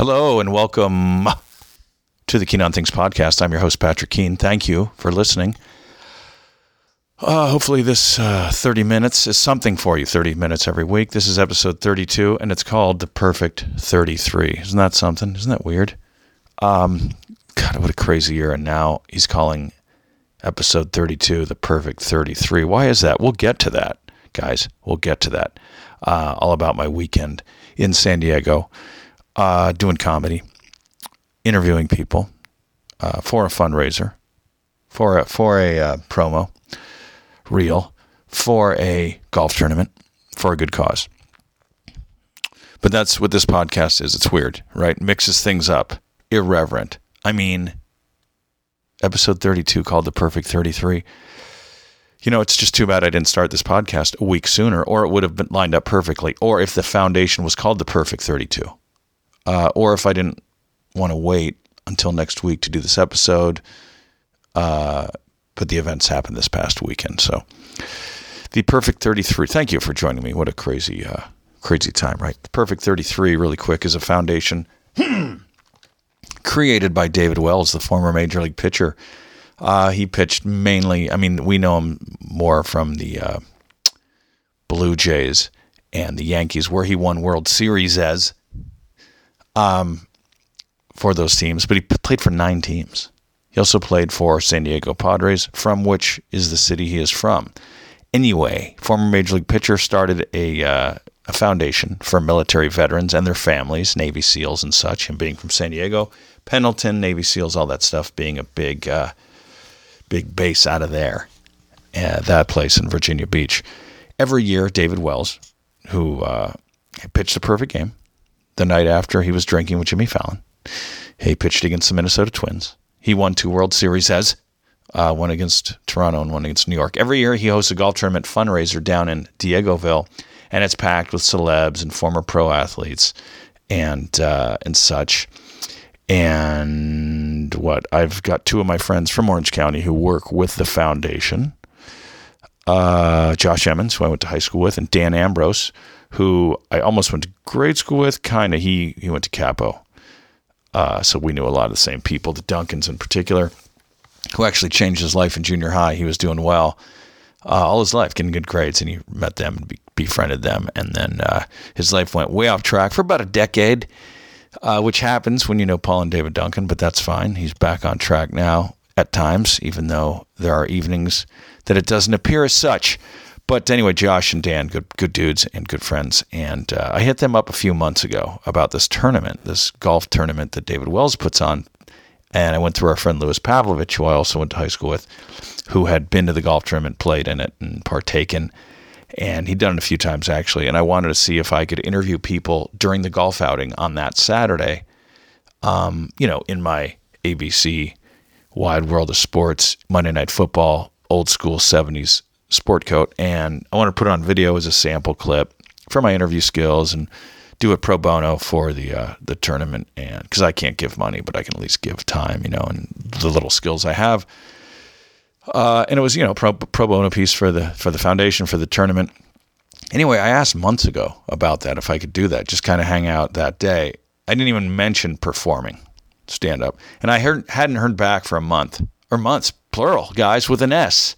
Hello and welcome to the Keen on Things podcast. I'm your host, Patrick Keen. Thank you for listening. Uh, hopefully, this uh, 30 minutes is something for you. 30 minutes every week. This is episode 32, and it's called The Perfect 33. Isn't that something? Isn't that weird? Um, God, what a crazy year. And now he's calling episode 32 The Perfect 33. Why is that? We'll get to that, guys. We'll get to that. Uh, all about my weekend in San Diego, uh, doing comedy, interviewing people uh, for a fundraiser, for a, for a uh, promo reel, for a golf tournament, for a good cause. But that's what this podcast is. It's weird, right? Mixes things up, irreverent. I mean, episode 32 called The Perfect 33 you know, it's just too bad I didn't start this podcast a week sooner, or it would have been lined up perfectly. Or if the foundation was called the Perfect 32, uh, or if I didn't want to wait until next week to do this episode. Uh, but the events happened this past weekend, so the Perfect 33. Thank you for joining me. What a crazy, uh, crazy time, right? The Perfect 33, really quick, is a foundation created by David Wells, the former major league pitcher uh, he pitched mainly. I mean, we know him more from the uh, Blue Jays and the Yankees, where he won World Series as um, for those teams. But he played for nine teams. He also played for San Diego Padres, from which is the city he is from. Anyway, former major league pitcher started a uh, a foundation for military veterans and their families, Navy SEALs and such. Him being from San Diego, Pendleton, Navy SEALs, all that stuff being a big uh, big base out of there, uh, that place in Virginia Beach. Every year, David Wells, who uh, pitched a perfect game the night after he was drinking with Jimmy Fallon, he pitched against the Minnesota Twins. He won two World Series as uh, one against Toronto and one against New York. Every year, he hosts a golf tournament fundraiser down in Diegoville, and it's packed with celebs and former pro athletes and uh, and such. And what? I've got two of my friends from Orange County who work with the foundation. Uh, Josh Emmons, who I went to high school with, and Dan Ambrose, who I almost went to grade school with. Kind of, he he went to Capo, uh, so we knew a lot of the same people. The Duncans, in particular, who actually changed his life in junior high. He was doing well uh, all his life, getting good grades, and he met them and be, befriended them, and then uh, his life went way off track for about a decade uh, which happens when you know Paul and David Duncan, but that's fine. He's back on track now at times, even though there are evenings that it doesn't appear as such. But anyway, Josh and Dan, good good dudes and good friends, and uh, I hit them up a few months ago about this tournament, this golf tournament that David Wells puts on, and I went through our friend Louis Pavlovich, who I also went to high school with, who had been to the golf tournament, played in it, and partaken and he'd done it a few times actually. And I wanted to see if I could interview people during the golf outing on that Saturday. Um, you know, in my ABC Wide World of Sports Monday Night Football old school '70s sport coat, and I want to put it on video as a sample clip for my interview skills and do it pro bono for the uh, the tournament. And because I can't give money, but I can at least give time, you know, and the little skills I have. Uh, and it was you know pro, pro bono piece for the for the foundation for the tournament. Anyway, I asked months ago about that if I could do that, just kind of hang out that day. I didn't even mention performing stand up, and I heard, hadn't heard back for a month or months, plural, guys with an S.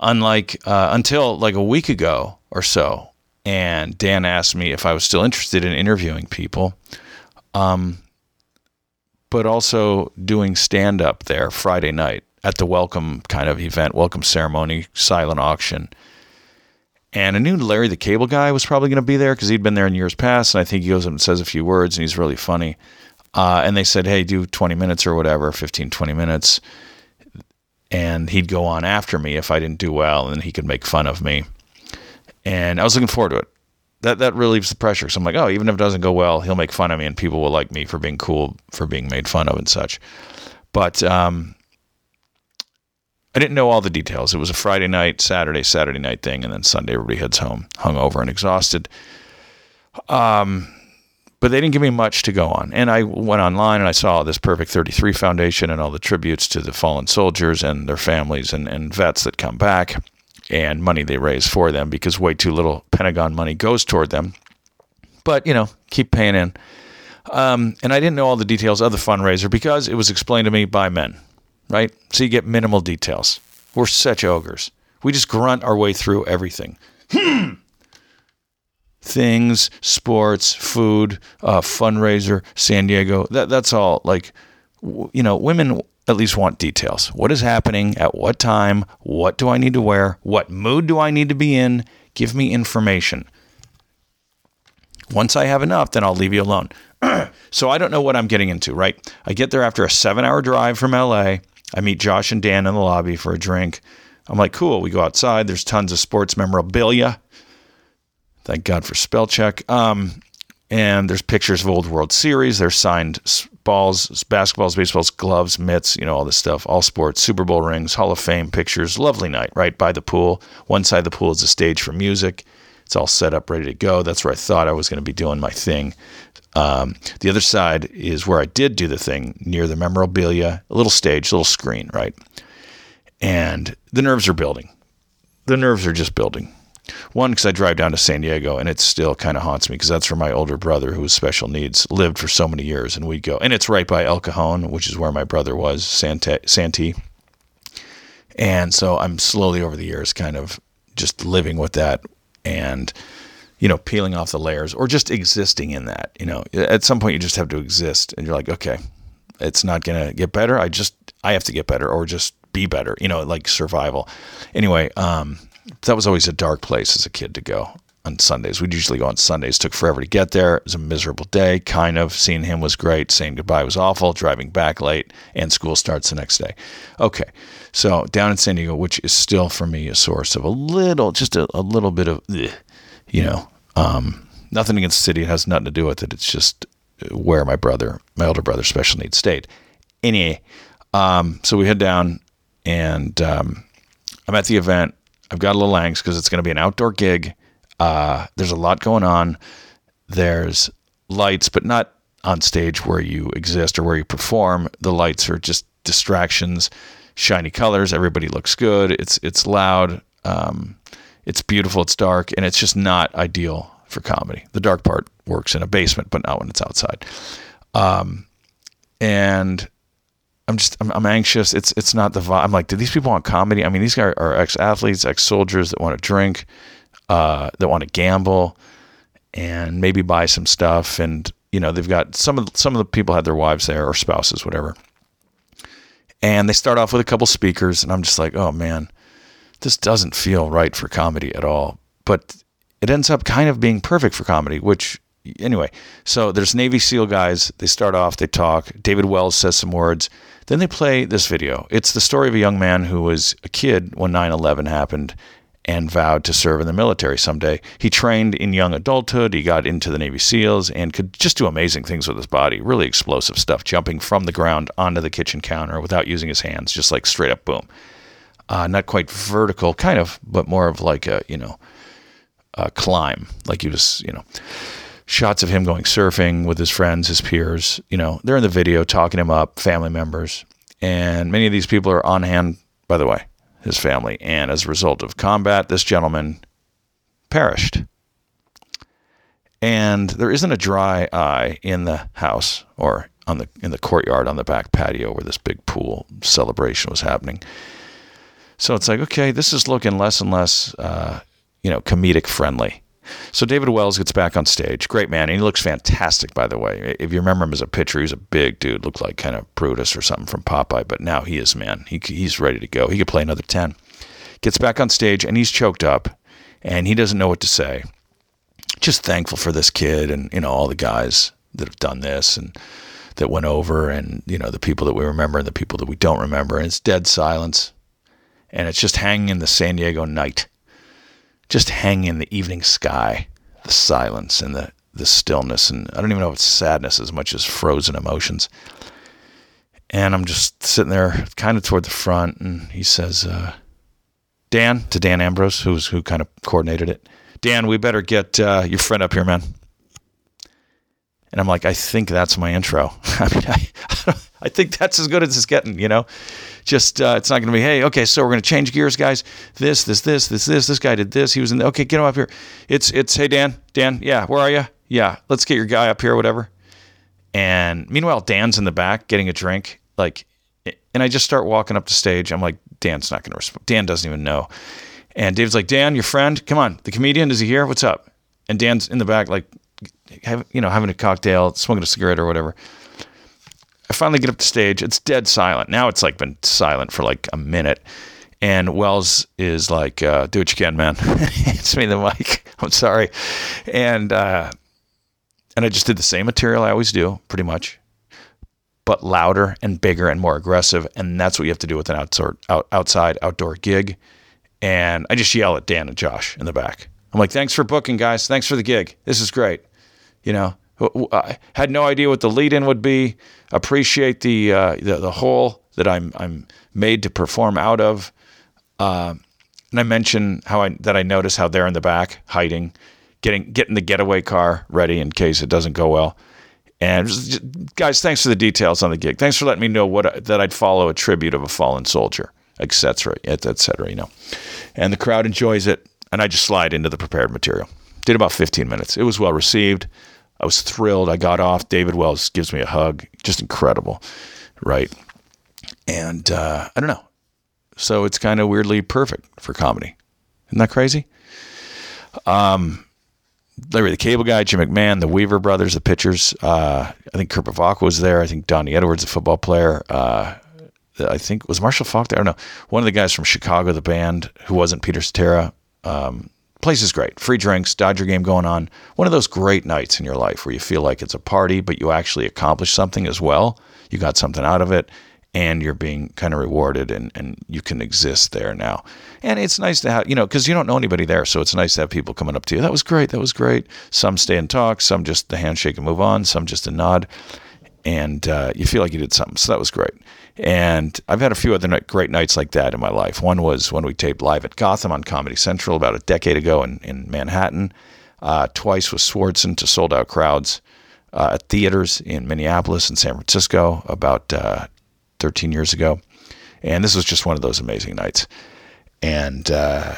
Unlike uh, until like a week ago or so, and Dan asked me if I was still interested in interviewing people, um, but also doing stand up there Friday night at the welcome kind of event, welcome ceremony, silent auction. And I knew Larry the Cable Guy was probably going to be there because he'd been there in years past. And I think he goes up and says a few words and he's really funny. Uh, and they said, hey, do 20 minutes or whatever, 15, 20 minutes. And he'd go on after me if I didn't do well and he could make fun of me. And I was looking forward to it. That, that relieves the pressure. So I'm like, oh, even if it doesn't go well, he'll make fun of me and people will like me for being cool, for being made fun of and such. But um, I didn't know all the details. It was a Friday night, Saturday, Saturday night thing, and then Sunday everybody heads home, hungover and exhausted. Um, but they didn't give me much to go on. And I went online and I saw this Perfect 33 Foundation and all the tributes to the fallen soldiers and their families and, and vets that come back and money they raise for them because way too little Pentagon money goes toward them. But, you know, keep paying in. Um, and I didn't know all the details of the fundraiser because it was explained to me by men, right? So you get minimal details. We're such ogres. We just grunt our way through everything. Hmm. Things, sports, food, uh, fundraiser, San Diego. That that's all. Like, you know, women at least want details. What is happening? At what time? What do I need to wear? What mood do I need to be in? Give me information. Once I have enough, then I'll leave you alone. so I don't know what I'm getting into, right? I get there after a seven hour drive from LA. I meet Josh and Dan in the lobby for a drink. I'm like, cool. We go outside. There's tons of sports memorabilia. Thank God for spell check. Um, and there's pictures of old World Series. There's signed balls, basketballs, baseballs, gloves, mitts, you know, all this stuff, all sports, Super Bowl rings, Hall of Fame pictures. Lovely night, right by the pool. One side of the pool is a stage for music. It's all set up, ready to go. That's where I thought I was going to be doing my thing. Um, the other side is where I did do the thing near the memorabilia, a little stage, little screen, right? And the nerves are building. The nerves are just building. One, because I drive down to San Diego and it still kind of haunts me because that's where my older brother, who was special needs, lived for so many years. And we'd go, and it's right by El Cajon, which is where my brother was, Santa, Santee. And so I'm slowly over the years kind of just living with that and you know peeling off the layers or just existing in that you know at some point you just have to exist and you're like okay it's not going to get better i just i have to get better or just be better you know like survival anyway um that was always a dark place as a kid to go on Sundays. We'd usually go on Sundays. Took forever to get there. It was a miserable day, kind of. Seeing him was great. Saying goodbye was awful. Driving back late, and school starts the next day. Okay, so down in San Diego, which is still for me a source of a little, just a, a little bit of, ugh, you know, um, nothing against the city. It has nothing to do with it. It's just where my brother, my older brother, special needs stayed. Anyway, um, so we head down, and um, I'm at the event. I've got a little angst because it's going to be an outdoor gig uh, there's a lot going on. There's lights, but not on stage where you exist or where you perform. The lights are just distractions, shiny colors. Everybody looks good. It's it's loud. Um, it's beautiful. It's dark, and it's just not ideal for comedy. The dark part works in a basement, but not when it's outside. Um, and I'm just I'm, I'm, anxious. It's it's not the vibe. I'm like, do these people want comedy? I mean, these guys are ex athletes, ex soldiers that want to drink uh, that want to gamble and maybe buy some stuff. And you know, they've got some of some of the people had their wives there or spouses, whatever. And they start off with a couple speakers, and I'm just like, oh man, this doesn't feel right for comedy at all. But it ends up kind of being perfect for comedy, which anyway, so there's Navy SEAL guys. They start off, they talk. David Wells says some words. Then they play this video. It's the story of a young man who was a kid when 9 11 happened and vowed to serve in the military someday. He trained in young adulthood. He got into the Navy SEALs and could just do amazing things with his body, really explosive stuff, jumping from the ground onto the kitchen counter without using his hands, just like straight up boom. Uh, not quite vertical, kind of, but more of like a, you know, a climb. Like he was, you know, shots of him going surfing with his friends, his peers. You know, they're in the video talking him up, family members. And many of these people are on hand, by the way his family, and as a result of combat, this gentleman perished. And there isn't a dry eye in the house or on the in the courtyard on the back patio where this big pool celebration was happening. So it's like, okay, this is looking less and less, uh, you know, comedic friendly. So David Wells gets back on stage. Great man. And he looks fantastic, by the way. If you remember him as a pitcher, he was a big dude, looked like kind of Brutus or something from Popeye, but now he is, man. He, he's ready to go. He could play another 10. Gets back on stage and he's choked up and he doesn't know what to say. Just thankful for this kid and, you know, all the guys that have done this and that went over and, you know, the people that we remember and the people that we don't remember. And it's dead silence. And it's just hanging in the San Diego night just hang in the evening sky, the silence and the, the stillness. And I don't even know if it's sadness as much as frozen emotions. And I'm just sitting there kind of toward the front. And he says, uh, Dan, to Dan Ambrose, who's, who kind of coordinated it, Dan, we better get uh, your friend up here, man. And I'm like, I think that's my intro. I mean, I, I think that's as good as it's getting, you know? just uh, it's not going to be hey okay so we're going to change gears guys this this this this this this guy did this he was in the, okay get him up here it's it's hey Dan Dan yeah where are you yeah let's get your guy up here whatever And meanwhile, Dan's in the back getting a drink. Like, and I just start walking up the stage. I'm like, Dan's not going to respond. Dan doesn't even know. And Dave's like, Dan, your friend, come on, the comedian, is he here? What's up? And Dan's in the back, like, have, you know, having a cocktail, smoking a cigarette or whatever. I finally get up the stage. It's dead silent. Now it's like been silent for like a minute. And Wells is like, uh, "Do what you can, man." it's me the mic. I'm sorry, and uh, and I just did the same material I always do, pretty much, but louder and bigger and more aggressive. And that's what you have to do with an outside, out, outside outdoor gig. And I just yell at Dan and Josh in the back. I'm like, "Thanks for booking, guys. Thanks for the gig. This is great." You know, I had no idea what the lead-in would be. Appreciate the uh, the, the hole that I'm I'm made to perform out of. Uh, and I mention how I that I notice how they're in the back hiding, getting getting the getaway car ready in case it doesn't go well. And just, guys, thanks for the details on the gig. Thanks for letting me know what that I'd follow a tribute of a fallen soldier, etc., etc. You know, and the crowd enjoys it, and I just slide into the prepared material. Did about 15 minutes. It was well received. I was thrilled. I got off. David Wells gives me a hug. Just incredible, right? And uh, I don't know. So it's kind of weirdly perfect for comedy. Isn't that crazy? Um, Larry the Cable Guy, Jim McMahon, the Weaver brothers, the pitchers. Uh, I think Kurt Bevacqua was there. I think Donnie Edwards, the football player. Uh, I think was Marshall Faulk there. I don't know. One of the guys from Chicago, the band, who wasn't Peter Cetera. Um, place is great. Free drinks, Dodger game going on. One of those great nights in your life where you feel like it's a party, but you actually accomplished something as well. You got something out of it and you're being kind of rewarded and, and you can exist there now. And it's nice to have, you know, because you don't know anybody there. So it's nice to have people coming up to you. That was great. That was great. Some stay and talk, some just the handshake and move on, some just a nod. And uh, you feel like you did something. So that was great. And I've had a few other great nights like that in my life. One was when we taped live at Gotham on Comedy Central about a decade ago in, in Manhattan. Uh, twice with Swardson to sold out crowds uh, at theaters in Minneapolis and San Francisco about uh, 13 years ago. And this was just one of those amazing nights. And, uh,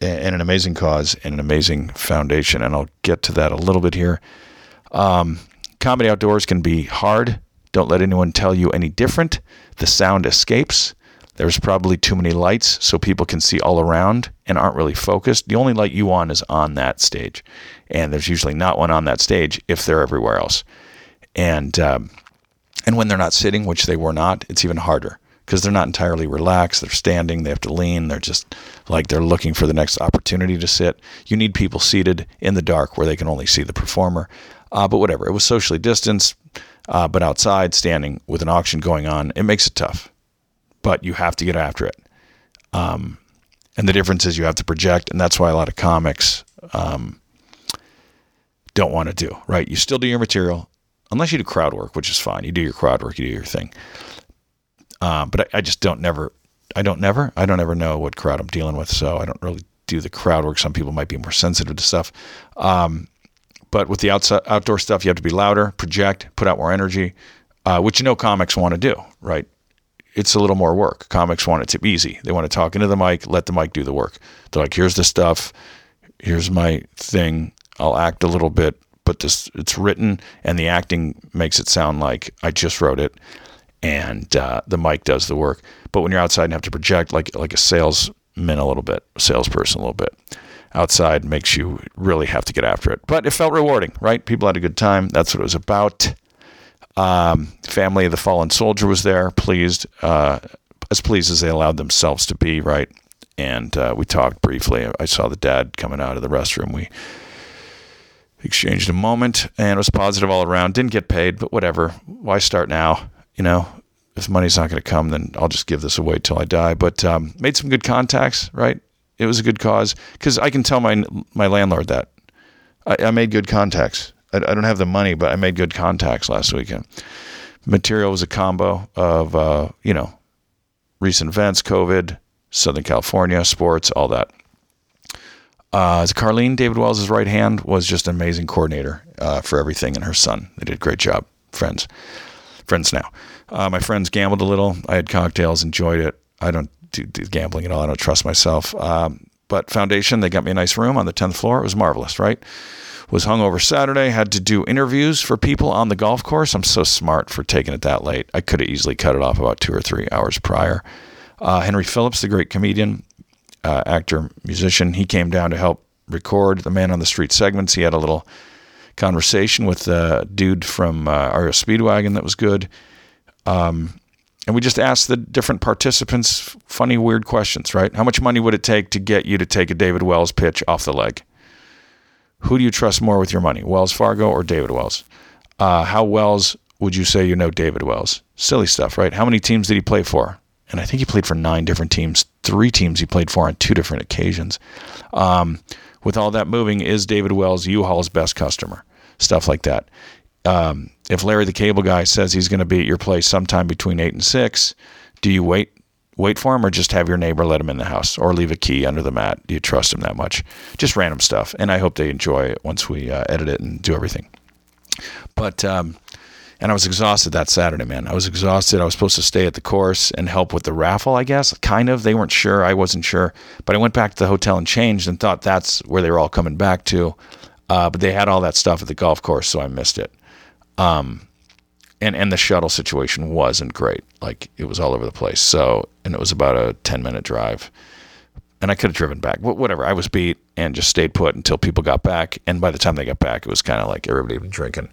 and an amazing cause and an amazing foundation. And I'll get to that a little bit here. Um, comedy outdoors can be hard. Don't let anyone tell you any different. The sound escapes. There's probably too many lights so people can see all around and aren't really focused. The only light you want is on that stage. And there's usually not one on that stage if they're everywhere else. And um, and when they're not sitting, which they were not, it's even harder because they're not entirely relaxed. They're standing, they have to lean. They're just like they're looking for the next opportunity to sit. You need people seated in the dark where they can only see the performer. Uh, but whatever, it was socially distanced, uh, but outside, standing with an auction going on, it makes it tough. But you have to get after it. Um, and the difference is you have to project, and that's why a lot of comics um, don't want to do, right? You still do your material, unless you do crowd work, which is fine. You do your crowd work, you do your thing. Um, but I, I, just don't never, I don't never, I don't ever know what crowd I'm dealing with, so I don't really do the crowd work. Some people might be more sensitive to stuff. Um, but with the outside outdoor stuff, you have to be louder, project, put out more energy, uh, which you know comics want to do, right? It's a little more work. Comics want it to be easy. They want to talk into the mic, let the mic do the work. They're like, here's the stuff, here's my thing. I'll act a little bit, but this it's written and the acting makes it sound like I just wrote it, and uh, the mic does the work. But when you're outside and have to project like like a salesman a little bit, salesperson a little bit, outside makes you really have to get after it. But it felt rewarding, right? People had a good time. That's what it was about. Um, family of the fallen soldier was there, pleased, uh, as pleased as they allowed themselves to be, right? And uh, we talked briefly. I saw the dad coming out of the restroom. We exchanged a moment and it was positive all around. Didn't get paid, but whatever. Why start now? You know, if money's not going to come, then I'll just give this away till I die. But um, made some good contacts, right? It was a good cause because I can tell my my landlord that I, I made good contacts. I, I, don't have the money, but I made good contacts last weekend. Material was a combo of uh, you know recent events, COVID, Southern California, sports, all that. Uh, Carlene, David Wells' right hand, was just an amazing coordinator uh, for everything, and her son. They did a great job. Friends, friends now. Uh, my friends gambled a little. I had cocktails, enjoyed it. I don't do, do gambling at all. I don't trust myself. Um, but Foundation, they got me a nice room on the tenth floor. It was marvelous, right? Was hungover Saturday. Had to do interviews for people on the golf course. I'm so smart for taking it that late. I could have easily cut it off about two or three hours prior. Uh, Henry Phillips, the great comedian, uh, actor, musician, he came down to help record the Man on the Street segments. He had a little conversation with a dude from uh, REO Speedwagon that was good. Um, and we just asked the different participants funny, weird questions, right? How much money would it take to get you to take a David Wells pitch off the leg? Who do you trust more with your money, Wells Fargo or David Wells? Uh, how Wells would you say you know David Wells? Silly stuff, right? How many teams did he play for? And I think he played for nine different teams, three teams he played for on two different occasions. Um, with all that moving, is David Wells U-Haul's best customer? Stuff like that um, if Larry the Cable Guy says he's going to be at your place sometime between eight and six, do you wait wait for him or just have your neighbor let him in the house or leave a key under the mat? Do you trust him that much? Just random stuff, and I hope they enjoy it once we uh, edit it and do everything. But um, and I was exhausted that Saturday, man. I was exhausted. I was supposed to stay at the course and help with the raffle, I guess. Kind of. They weren't sure. I wasn't sure. But I went back to the hotel and changed and thought that's where they were all coming back to. Uh, but they had all that stuff at the golf course, so I missed it. Um, and and the shuttle situation wasn't great. Like it was all over the place. So and it was about a ten minute drive, and I could have driven back. Whatever. I was beat and just stayed put until people got back. And by the time they got back, it was kind of like everybody had been drinking.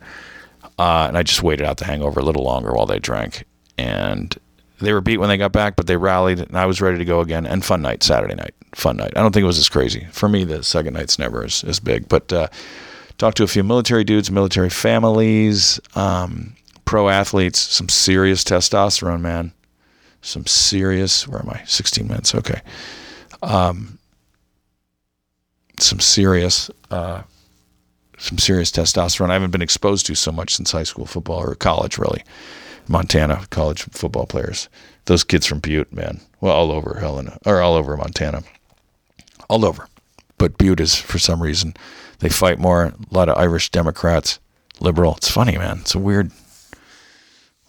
Uh, and I just waited out the hangover a little longer while they drank. And they were beat when they got back, but they rallied, and I was ready to go again. And fun night, Saturday night, fun night. I don't think it was as crazy for me. The second night's never as, as big, but. Uh, Talked to a few military dudes, military families, um, pro athletes, some serious testosterone, man. Some serious, where am I? 16 minutes, okay. Um, some serious, uh, some serious testosterone. I haven't been exposed to so much since high school football or college, really. Montana college football players. Those kids from Butte, man. Well, all over Helena or all over Montana, all over. But Butte is for some reason they fight more. A lot of Irish Democrats, liberal. It's funny, man. It's a weird,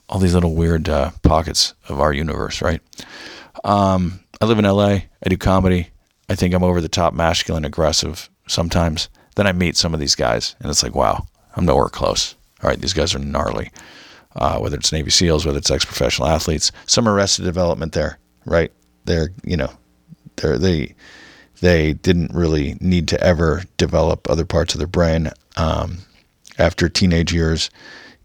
all these little weird uh, pockets of our universe, right? Um, I live in LA. I do comedy. I think I'm over the top, masculine, aggressive sometimes. Then I meet some of these guys, and it's like, wow, I'm nowhere close. All right, these guys are gnarly. Uh, whether it's Navy SEALs, whether it's ex-professional athletes, some arrested development there, right? They're, you know, they're they they didn't really need to ever develop other parts of their brain um, after teenage years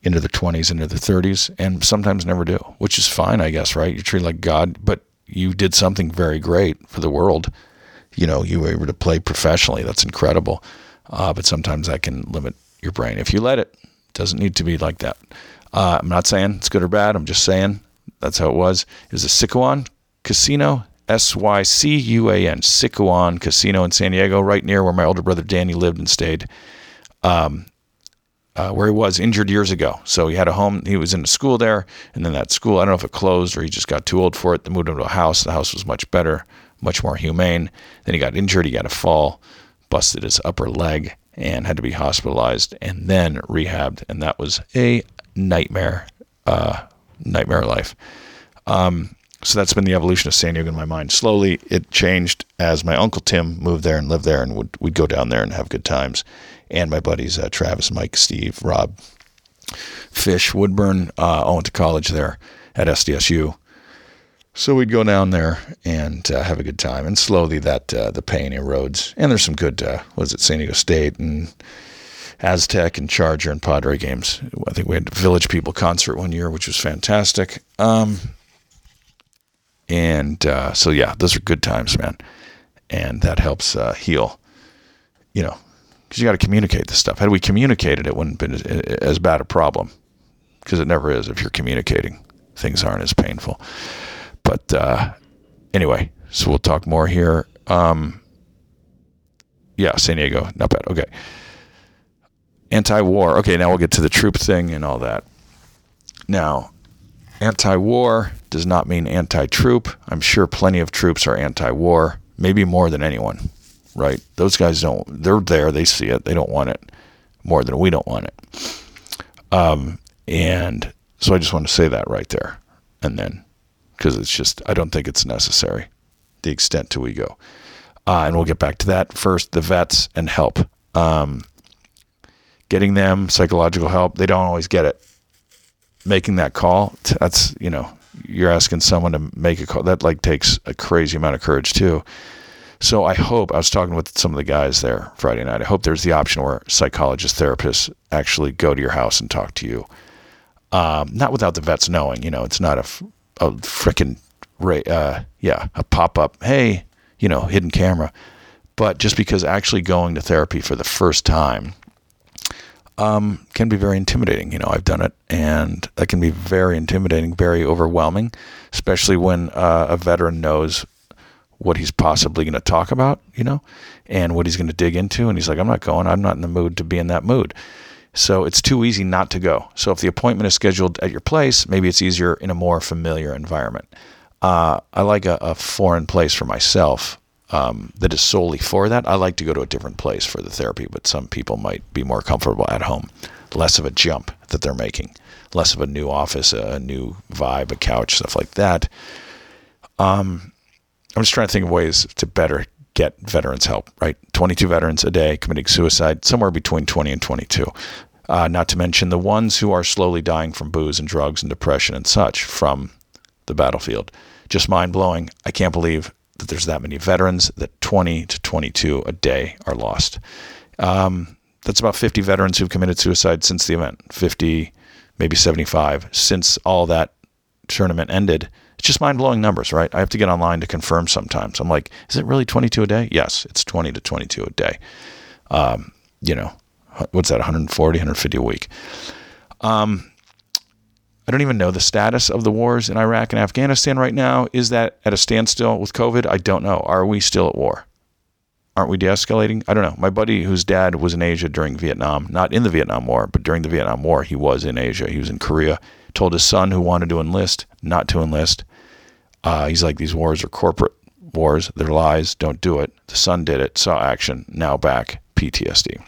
into their 20s, into their 30s, and sometimes never do, which is fine, I guess, right? You're treated like God, but you did something very great for the world. You know, you were able to play professionally. That's incredible. Uh, but sometimes that can limit your brain if you let it. doesn't need to be like that. Uh, I'm not saying it's good or bad. I'm just saying that's how it was. Is a Sycuan casino S Y C U A N, Sycuan Casino in San Diego, right near where my older brother Danny lived and stayed. Um, uh, where he was injured years ago. So he had a home. He was in a school there, and then that school, I don't know if it closed or he just got too old for it. They moved him to a house. The house was much better, much more humane. Then he got injured. He got a fall, busted his upper leg, and had to be hospitalized and then rehabbed. And that was a nightmare, uh, nightmare life. Um, so that's been the evolution of San Diego in my mind. Slowly, it changed as my uncle Tim moved there and lived there, and would we'd go down there and have good times. And my buddies uh, Travis, Mike, Steve, Rob, Fish, Woodburn uh, all went to college there at SDSU. So we'd go down there and uh, have a good time, and slowly that uh, the pain erodes. And there's some good, uh, was it San Diego State and Aztec and Charger and Padre games. I think we had Village People concert one year, which was fantastic. Um, and uh, so, yeah, those are good times, man. And that helps uh, heal, you know, because you got to communicate this stuff. Had we communicated, it wouldn't have been as, as bad a problem because it never is. If you're communicating, things aren't as painful. But uh, anyway, so we'll talk more here. Um, yeah, San Diego, not bad. Okay. Anti war. Okay, now we'll get to the troop thing and all that. Now, anti war does not mean anti troop. I'm sure plenty of troops are anti war, maybe more than anyone, right? Those guys don't, they're there, they see it, they don't want it more than we don't want it. Um, and so I just want to say that right there. And then, because it's just, I don't think it's necessary, the extent to we go. Uh, and we'll get back to that. First, the vets and help. Um, getting them psychological help. They don't always get it. Making that call, that's, you know, you're asking someone to make a call. That like takes a crazy amount of courage too. So I hope I was talking with some of the guys there Friday night. I hope there's the option where psychologists, therapists actually go to your house and talk to you. Um, not without the vets knowing, you know, it's not a, a freaking, uh, yeah, a pop up, hey, you know, hidden camera. But just because actually going to therapy for the first time um, can be very intimidating. You know, I've done it, and that can be very intimidating, very overwhelming, especially when uh, a veteran knows what he's possibly going to talk about, you know, and what he's going to dig into. And he's like, I'm not going. I'm not in the mood to be in that mood. So it's too easy not to go. So if the appointment is scheduled at your place, maybe it's easier in a more familiar environment. Uh, I like a, a, foreign place for myself um, that is solely for that. I like to go to a different place for the therapy, but some people might be more comfortable at home. Less of a jump that they're making, less of a new office, a new vibe, a couch, stuff like that. Um, I'm just trying to think of ways to better get veterans help, right? 22 veterans a day committing suicide, somewhere between 20 and 22. Uh, not to mention the ones who are slowly dying from booze and drugs and depression and such from the battlefield. Just mind blowing. I can't believe that there's that many veterans, that 20 to 22 a day are lost. Um, that's about 50 veterans who've committed suicide since the event, 50, maybe 75 since all that tournament ended. It's just mind blowing numbers, right? I have to get online to confirm sometimes. I'm like, is it really 22 a day? Yes, it's 20 to 22 a day. Um, you know, what's that, 140, 150 a week. Um, I don't even know the status of the wars in Iraq and Afghanistan right now. Is that at a standstill with COVID? I don't know. Are we still at war? Aren't we de escalating? I don't know. My buddy, whose dad was in Asia during Vietnam, not in the Vietnam War, but during the Vietnam War, he was in Asia. He was in Korea, told his son who wanted to enlist not to enlist. Uh, he's like, these wars are corporate wars. They're lies. Don't do it. The son did it, saw action, now back, PTSD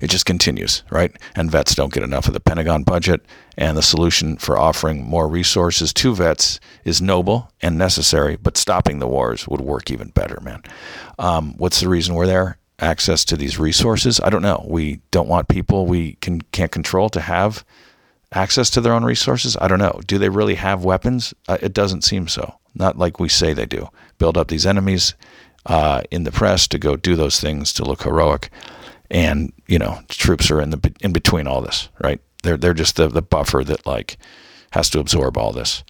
it just continues, right? And vets don't get enough of the Pentagon budget. And the solution for offering more resources to vets is noble and necessary, but stopping the wars would work even better, man. Um, what's the reason we're there? Access to these resources? I don't know. We don't want people we can can't control to have access to their own resources. I don't know. Do they really have weapons? Uh, it doesn't seem so. Not like we say they do. Build up these enemies uh, in the press to go do those things to look heroic and you know troops are in the in between all this, right? They're they're just the the buffer that like has to absorb all this.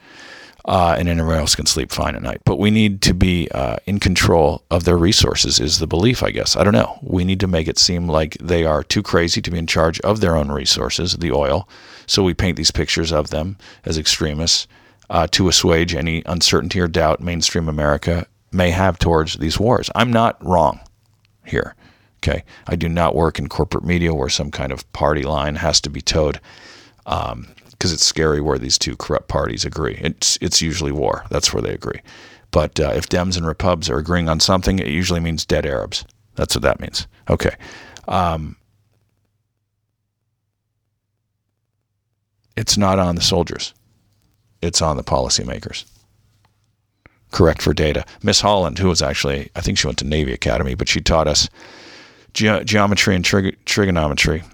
Uh, and anyone else can sleep fine at night. But we need to be uh, in control of their resources, is the belief, I guess. I don't know. We need to make it seem like they are too crazy to be in charge of their own resources, the oil. So we paint these pictures of them as extremists uh, to assuage any uncertainty or doubt mainstream America may have towards these wars. I'm not wrong here. Okay. I do not work in corporate media where some kind of party line has to be toed because um, it's scary where these two corrupt parties agree. It's, it's usually war. That's where they agree. But uh, if Dems and Repubs are agreeing on something, it usually means dead Arabs. That's what that means. Okay. Um, it's not on the soldiers, it's on the policymakers. Correct for data. Miss Holland, who was actually, I think she went to Navy Academy, but she taught us ge- geometry and trig- trigonometry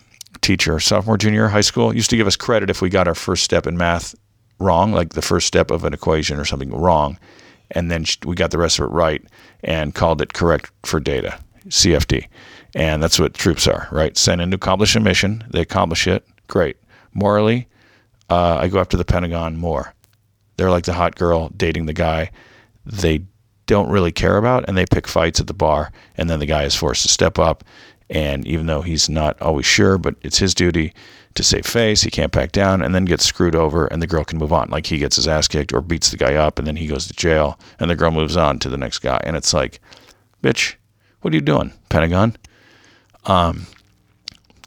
teacher, sophomore, junior high school, used to give us credit if we got our first step in math wrong, like the first step of an equation or something wrong, and then we got the rest of it right and called it correct for data, CFD. And that's what troops are, right? Sent in to accomplish a mission, they accomplish it, great. Morally, uh, I go after the Pentagon more. They're like the hot girl dating the guy. They don't really care about and they pick fights at the bar and then the guy is forced to step up and even though he's not always sure but it's his duty to save face he can't back down and then gets screwed over and the girl can move on. Like he gets his ass kicked or beats the guy up and then he goes to jail and the girl moves on to the next guy and it's like bitch what are you doing pentagon? Um,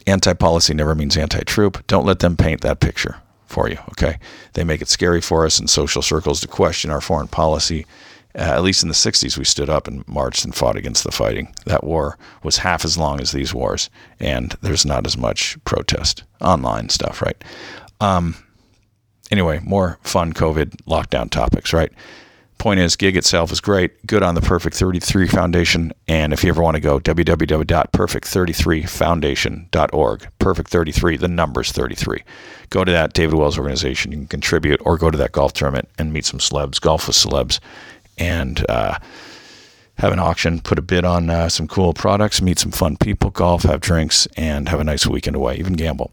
anti-policy never means anti-troop. Don't let them paint that picture for you okay? They make it scary for us in social circles to question our foreign policy uh, at least in the 60s, we stood up and marched and fought against the fighting. That war was half as long as these wars, and there's not as much protest online stuff, right? Um, anyway, more fun COVID lockdown topics, right? point is, gig itself is great. Good on the Perfect 33 Foundation. And if you ever want to go, www.perfect33foundation.org. Perfect 33, the number's 33. Go to that David Wells organization. You can contribute or go to that golf tournament and meet some celebs, golf with celebs, and uh, have an auction, put a bid on uh, some cool products, meet some fun people, golf, have drinks, and have a nice weekend away, even gamble.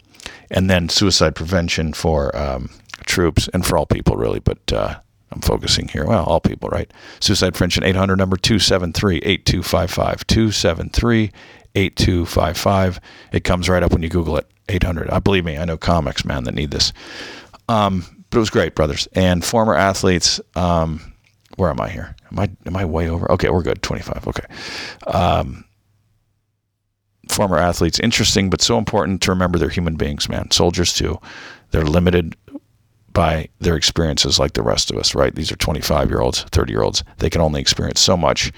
And then suicide prevention for um, troops and for all people, really. But uh, I'm focusing here. Well, all people, right? Suicide prevention 800 number 273 8255. 273 8255. It comes right up when you Google it. 800. I believe me, I know comics, man, that need this. Um, but it was great, brothers. And former athletes. Um, where am I here? Am I am I way over? Okay, we're good. 25. Okay. Um, former athletes, interesting, but so important to remember they're human beings, man. Soldiers too. They're limited by their experiences like the rest of us, right? These are 25 year olds, 30 year olds. They can only experience so much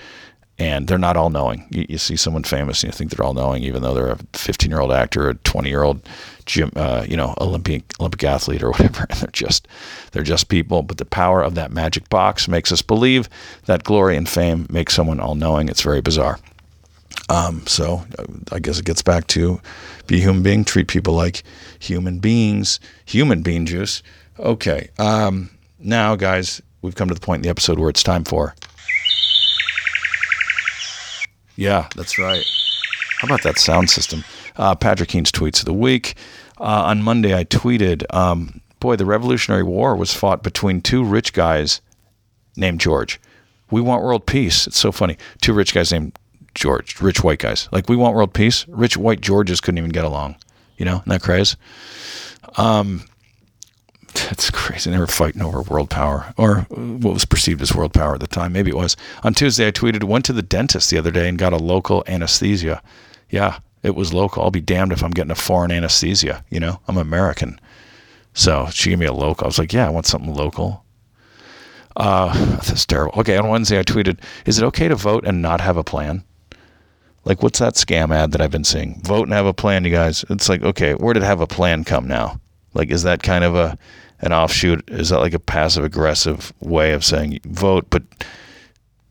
and they're not all knowing. You, you, see someone famous and you think they're all knowing, even though they're a 15 year old actor, a 20 year old gym, uh, you know, Olympic Olympic athlete or whatever. And they're just they're just people. But the power of that magic box makes us believe that glory and fame make someone all knowing. It's very bizarre. Um, so I guess it gets back to be a human being, treat people like human beings, human bean juice. Okay. Um, now, guys, we've come to the point in the episode where it's time for. Yeah, that's right. How about that sound system? Uh, Patrick Keen's tweets of the week. Uh, on Monday, I tweeted, um, Boy, the Revolutionary War was fought between two rich guys named George. We want world peace. It's so funny. Two rich guys named George, rich white guys. Like, we want world peace. Rich white Georges couldn't even get along. You know, that crazy? Um, that's crazy. They were fighting over world power, or what was perceived as world power at the time. Maybe it was. On Tuesday, I tweeted, went to the dentist the other day and got a local anesthesia. Yeah, it was local. I'll be damned if I'm getting a foreign anesthesia. You know, I'm American. So she gave me a local. I was like, yeah, I want something local. Uh, that's terrible. Okay, on Wednesday, I tweeted, is it okay to vote and not have a plan? Like, what's that scam ad that I've been seeing? Vote and have a plan, you guys. It's like, okay, where did have a plan come now? Like, is that kind of a an offshoot? Is that like a passive aggressive way of saying vote, but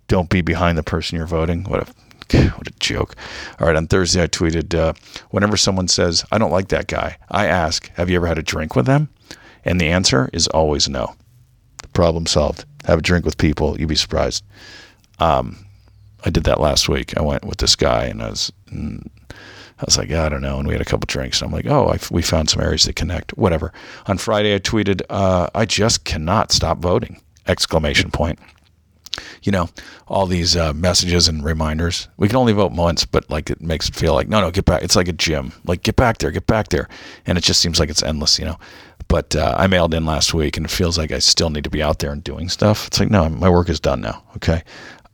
don't be behind the person you're voting? What a what a joke. All right, on Thursday I tweeted, uh, whenever someone says I don't like that guy, I ask, have you ever had a drink with them? And the answer is always no. Problem solved. Have a drink with people, you'd be surprised. Um, I did that last week. I went with this guy, and I was. And I was like, I don't know. And we had a couple drinks. And I'm like, oh, I, we found some areas that connect. Whatever. On Friday, I tweeted, uh, I just cannot stop voting! Exclamation point. You know, all these uh, messages and reminders. We can only vote once, but like it makes it feel like no, no, get back. It's like a gym. Like get back there, get back there, and it just seems like it's endless. You know. But uh, I mailed in last week, and it feels like I still need to be out there and doing stuff. It's like no, my work is done now. Okay.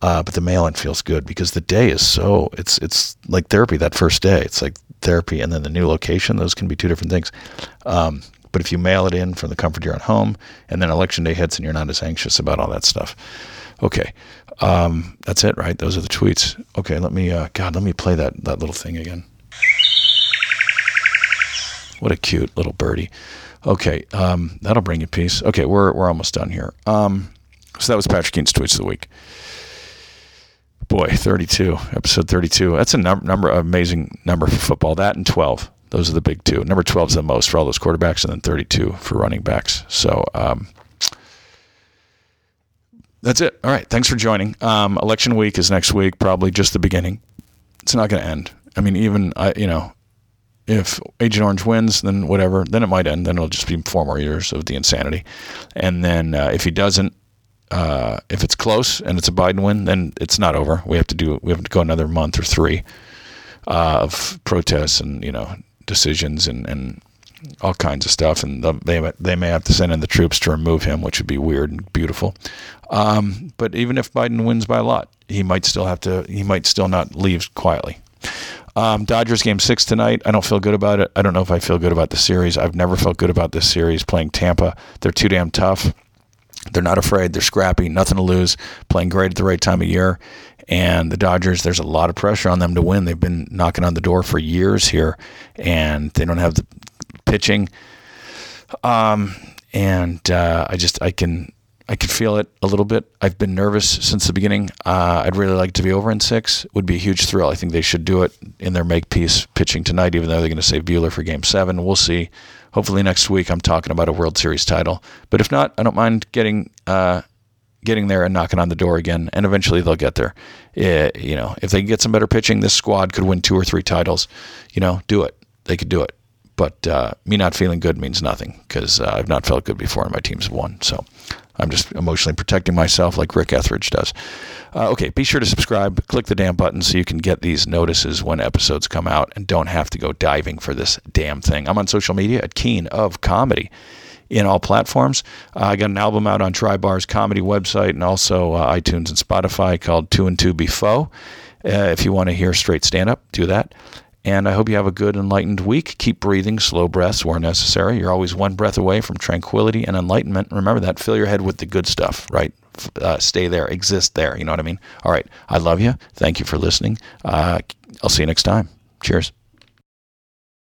Uh, but the mail-in feels good because the day is so it's it's like therapy that first day. It's like therapy and then the new location. Those can be two different things. Um, but if you mail it in from the comfort of your own home, and then election day hits and you're not as anxious about all that stuff. Okay, um, that's it, right? Those are the tweets. Okay, let me uh, God, let me play that that little thing again. What a cute little birdie. Okay, um, that'll bring you peace. Okay, we're we're almost done here. Um, so that was Patrick Keen's tweets of the week boy, 32, episode 32. That's a number, number amazing number for football. That and 12. Those are the big two. Number 12 is the most for all those quarterbacks, and then 32 for running backs. So, um, that's it. All right. Thanks for joining. Um, election week is next week, probably just the beginning. It's not going to end. I mean, even, I, you know, if Agent Orange wins, then whatever, then it might end. Then it'll just be four more years of the insanity. And then uh, if he doesn't, uh, if it's close and it's a Biden win, then it's not over. We have to do we have to go another month or three uh, of protests and you know decisions and, and all kinds of stuff. And they they may have to send in the troops to remove him, which would be weird and beautiful. Um, but even if Biden wins by a lot, he might still have to. He might still not leave quietly. Um, Dodgers game six tonight. I don't feel good about it. I don't know if I feel good about the series. I've never felt good about this series playing Tampa. They're too damn tough. They're not afraid. They're scrappy, nothing to lose, playing great at the right time of year. And the Dodgers, there's a lot of pressure on them to win. They've been knocking on the door for years here, and they don't have the pitching. Um, and uh, I just I can I can feel it a little bit. I've been nervous since the beginning. Uh, I'd really like to be over in six. Would be a huge thrill. I think they should do it in their make piece pitching tonight, even though they're going to save Buehler for Game Seven. We'll see. Hopefully next week I'm talking about a World Series title. But if not, I don't mind getting uh, getting there and knocking on the door again, and eventually they'll get there. Yeah, you know, if they get some better pitching, this squad could win two or three titles. You know, do it. They could do it. But uh, me not feeling good means nothing because uh, I've not felt good before, and my teams have won. So I'm just emotionally protecting myself like Rick Etheridge does. Uh, okay, be sure to subscribe. Click the damn button so you can get these notices when episodes come out and don't have to go diving for this damn thing. I'm on social media at Keen of Comedy in all platforms. Uh, I got an album out on Tribar's comedy website and also uh, iTunes and Spotify called Two and Two Before. Uh, if you want to hear straight stand up, do that. And I hope you have a good, enlightened week. Keep breathing, slow breaths where necessary. You're always one breath away from tranquility and enlightenment. Remember that. Fill your head with the good stuff, right? Uh, stay there, exist there. You know what I mean? All right. I love you. Thank you for listening. Uh, I'll see you next time. Cheers.